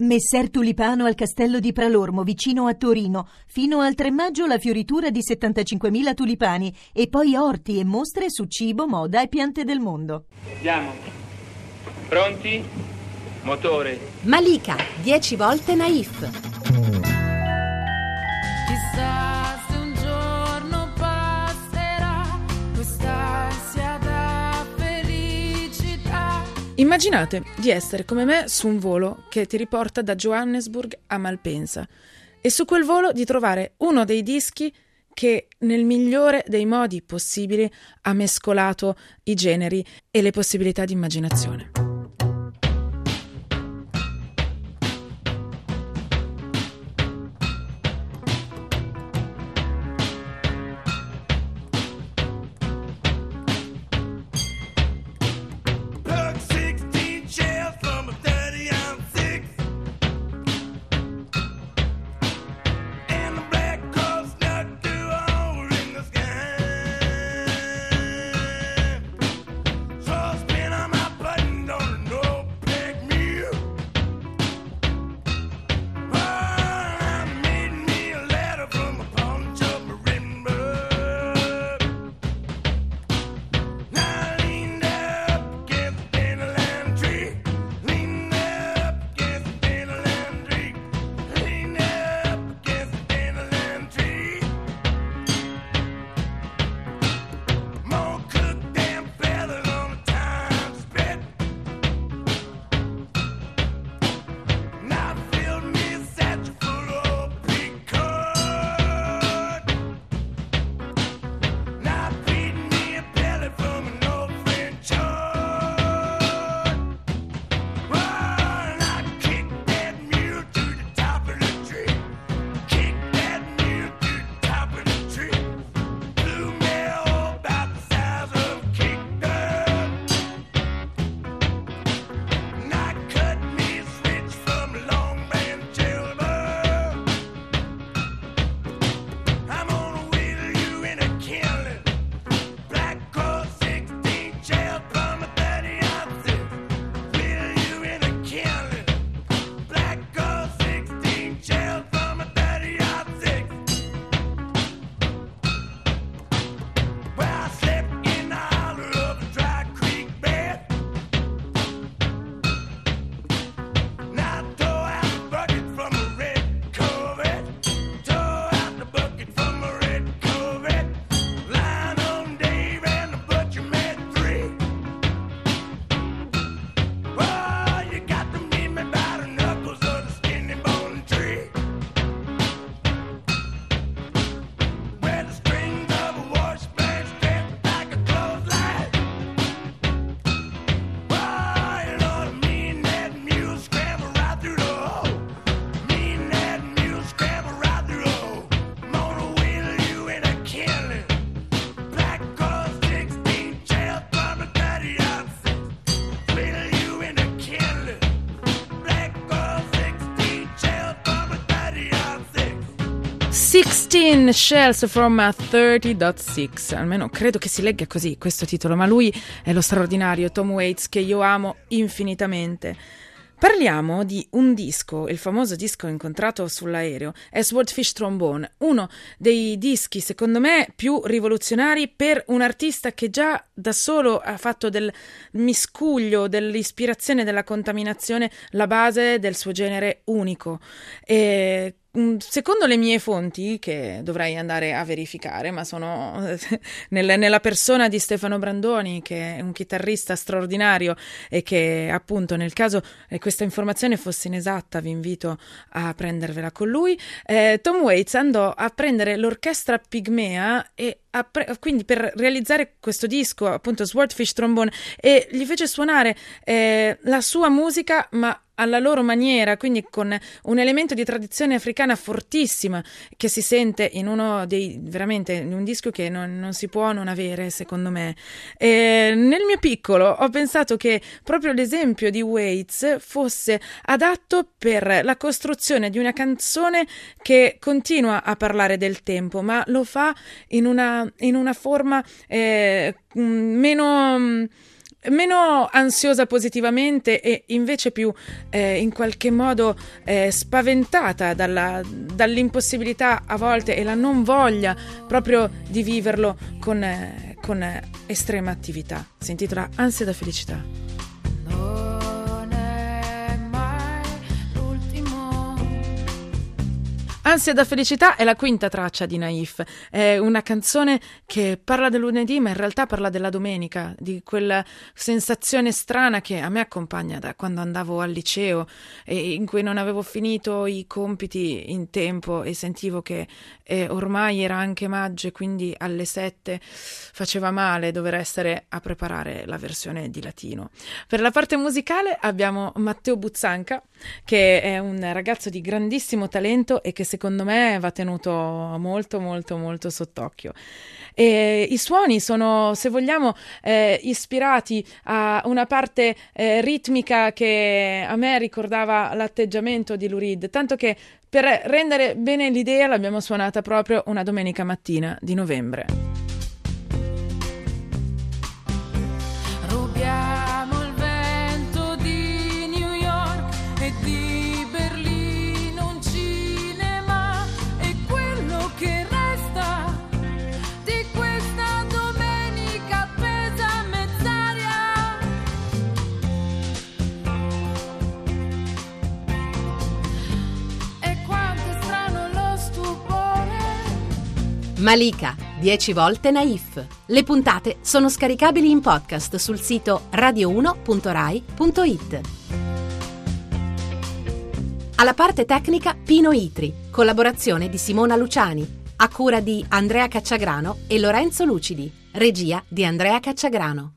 Messer Tulipano al castello di Pralormo, vicino a Torino. Fino al 3 maggio la fioritura di 75.000 tulipani e poi orti e mostre su cibo, moda e piante del mondo. Andiamo. Pronti? Motore. Malika, 10 volte naif. Chissà Immaginate di essere come me su un volo che ti riporta da Johannesburg a Malpensa e su quel volo di trovare uno dei dischi che nel migliore dei modi possibili ha mescolato i generi e le possibilità di immaginazione. 16 Shells from a 30.6 almeno credo che si legga così questo titolo ma lui è lo straordinario Tom Waits che io amo infinitamente Parliamo di un disco, il famoso disco incontrato sull'aereo, è Swordfish Trombone, uno dei dischi secondo me più rivoluzionari per un artista che già da solo ha fatto del miscuglio, dell'ispirazione, della contaminazione la base del suo genere unico. E Secondo le mie fonti, che dovrei andare a verificare, ma sono nel- nella persona di Stefano Brandoni, che è un chitarrista straordinario e che appunto nel caso eh, questa informazione fosse inesatta, vi invito a prendervela con lui. eh, Tom Waits andò a prendere l'orchestra pigmea e pre- quindi per realizzare questo disco, appunto Swordfish Trombone, e gli fece suonare eh, la sua musica, ma alla loro maniera, quindi con un elemento di tradizione africana fortissima che si sente in uno dei veramente in un disco che non, non si può non avere, secondo me. E nel mio piccolo ho pensato che proprio l'esempio di Waits fosse adatto per la costruzione di una canzone che continua a parlare del tempo, ma lo fa in una, in una forma eh, meno meno ansiosa positivamente e invece più eh, in qualche modo eh, spaventata dalla, dall'impossibilità a volte e la non voglia proprio di viverlo con, eh, con eh, estrema attività. Si intitola Ansia da felicità. Ansia da felicità è la quinta traccia di Naif, è una canzone che parla del lunedì ma in realtà parla della domenica, di quella sensazione strana che a me accompagna da quando andavo al liceo e in cui non avevo finito i compiti in tempo e sentivo che eh, ormai era anche maggio e quindi alle sette faceva male dover essere a preparare la versione di latino. Per la parte musicale abbiamo Matteo Buzzanca che è un ragazzo di grandissimo talento e che secondo me va tenuto molto molto molto sott'occhio. E I suoni sono, se vogliamo, eh, ispirati a una parte eh, ritmica che a me ricordava l'atteggiamento di Lurid, tanto che per rendere bene l'idea l'abbiamo suonata proprio una domenica mattina di novembre. Malika, 10 volte naif. Le puntate sono scaricabili in podcast sul sito radio1.rai.it. Alla parte tecnica Pino Itri, collaborazione di Simona Luciani, a cura di Andrea Cacciagrano e Lorenzo Lucidi, regia di Andrea Cacciagrano.